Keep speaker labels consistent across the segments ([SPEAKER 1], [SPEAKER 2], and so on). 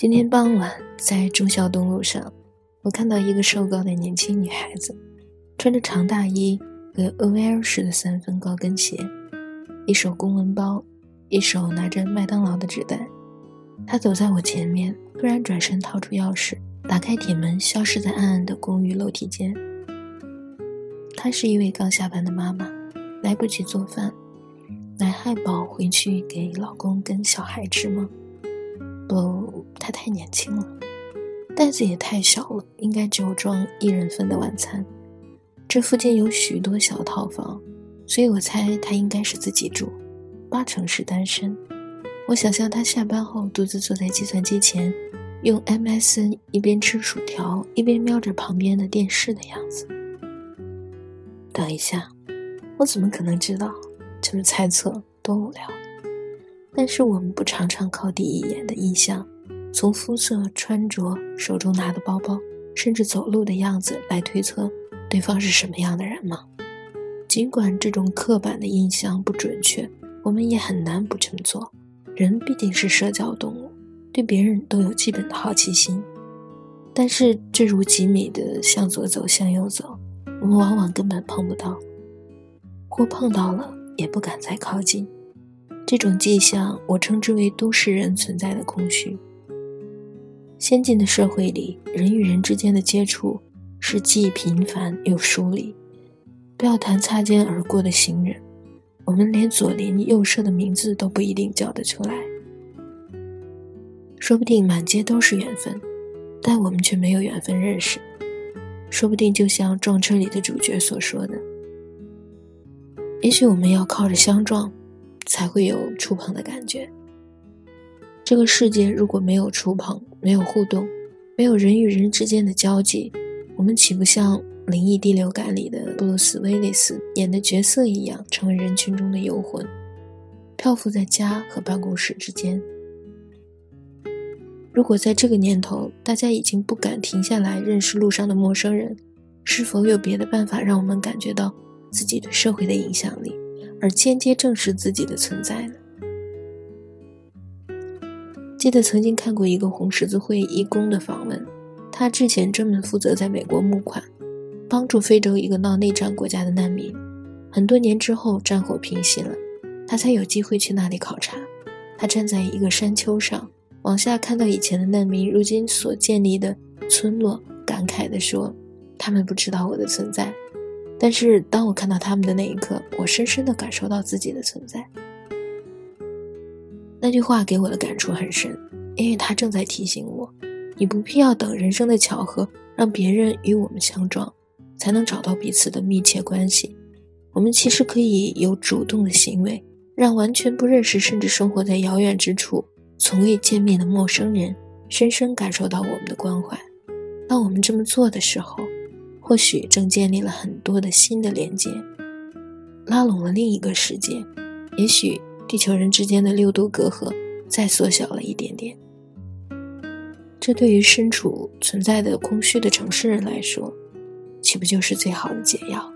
[SPEAKER 1] 今天傍晚，在忠孝东路上，我看到一个瘦高的年轻女孩子，穿着长大衣和 OL 式的三分高跟鞋，一手公文包，一手拿着麦当劳的纸袋。她走在我前面，突然转身掏出钥匙，打开铁门，消失在暗暗的公寓楼梯间。她是一位刚下班的妈妈，来不及做饭，买汉堡回去给老公跟小孩吃吗？哦，他太年轻了，袋子也太小了，应该只有装一人份的晚餐。这附近有许多小套房，所以我猜他应该是自己住，八成是单身。我想象他下班后独自坐在计算机前，用 MSN 一边吃薯条一边瞄着旁边的电视的样子。等一下，我怎么可能知道？就是猜测，多无聊。但是我们不常常靠第一眼的印象，从肤色、穿着、手中拿的包包，甚至走路的样子来推测对方是什么样的人吗？尽管这种刻板的印象不准确，我们也很难不这么做。人毕竟是社交动物，对别人都有基本的好奇心。但是这如几米的向左走向右走，我们往往根本碰不到，或碰到了也不敢再靠近。这种迹象，我称之为都市人存在的空虚。先进的社会里，人与人之间的接触是既频繁又疏离。不要谈擦肩而过的行人，我们连左邻右舍的名字都不一定叫得出来。说不定满街都是缘分，但我们却没有缘分认识。说不定就像撞车里的主角所说的，也许我们要靠着相撞。才会有触碰的感觉。这个世界如果没有触碰，没有互动，没有人与人之间的交集，我们岂不像《灵异第六感》里的布鲁斯·威利斯演的角色一样，成为人群中的游魂，漂浮在家和办公室之间？如果在这个年头，大家已经不敢停下来认识路上的陌生人，是否有别的办法让我们感觉到自己对社会的影响力？而间接证实自己的存在呢？记得曾经看过一个红十字会义工的访问，他之前专门负责在美国募款，帮助非洲一个闹内战国家的难民。很多年之后，战火平息了，他才有机会去那里考察。他站在一个山丘上，往下看到以前的难民如今所建立的村落，感慨地说：“他们不知道我的存在。”但是当我看到他们的那一刻，我深深的感受到自己的存在。那句话给我的感触很深，因为他正在提醒我：你不必要等人生的巧合让别人与我们相撞，才能找到彼此的密切关系。我们其实可以有主动的行为，让完全不认识甚至生活在遥远之处、从未见面的陌生人，深深感受到我们的关怀。当我们这么做的时候，或许正建立了很多的新的连接，拉拢了另一个世界。也许地球人之间的六度隔阂再缩小了一点点。这对于身处存在的空虚的城市人来说，岂不就是最好的解药？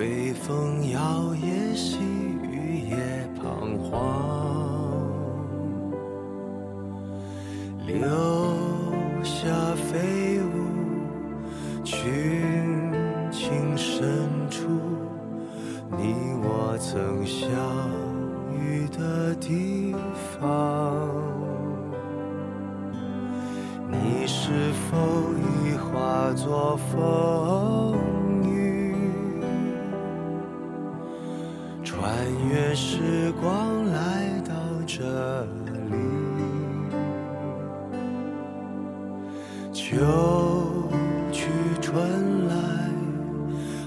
[SPEAKER 2] 微风摇曳，细雨也彷徨，留下飞舞群情深处，你我曾相遇的地方。你是否已化作风穿越时光来到这里秋去春来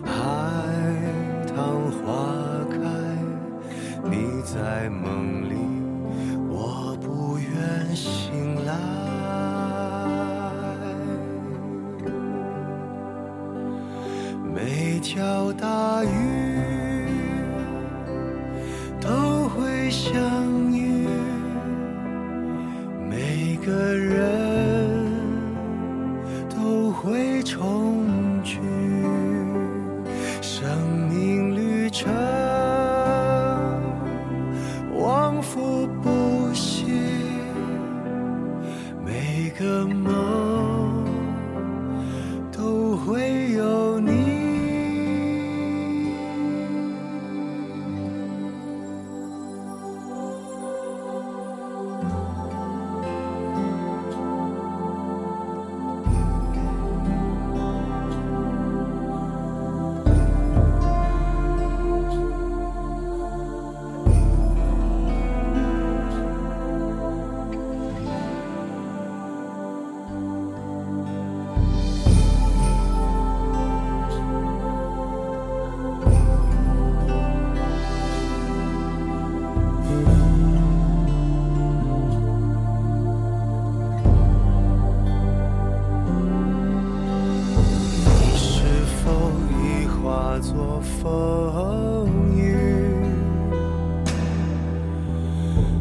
[SPEAKER 2] 海棠花开你在梦里我不愿醒来。每条大相遇，每个人都会重聚，生命旅程往复不息，每个梦做风雨，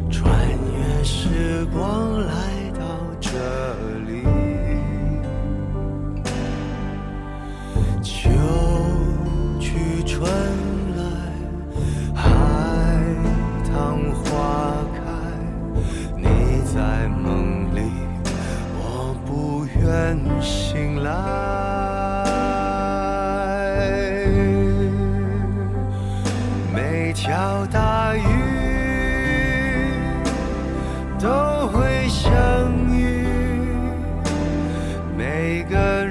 [SPEAKER 2] 穿越时光来到这里？秋去春每条大鱼都会相遇，每个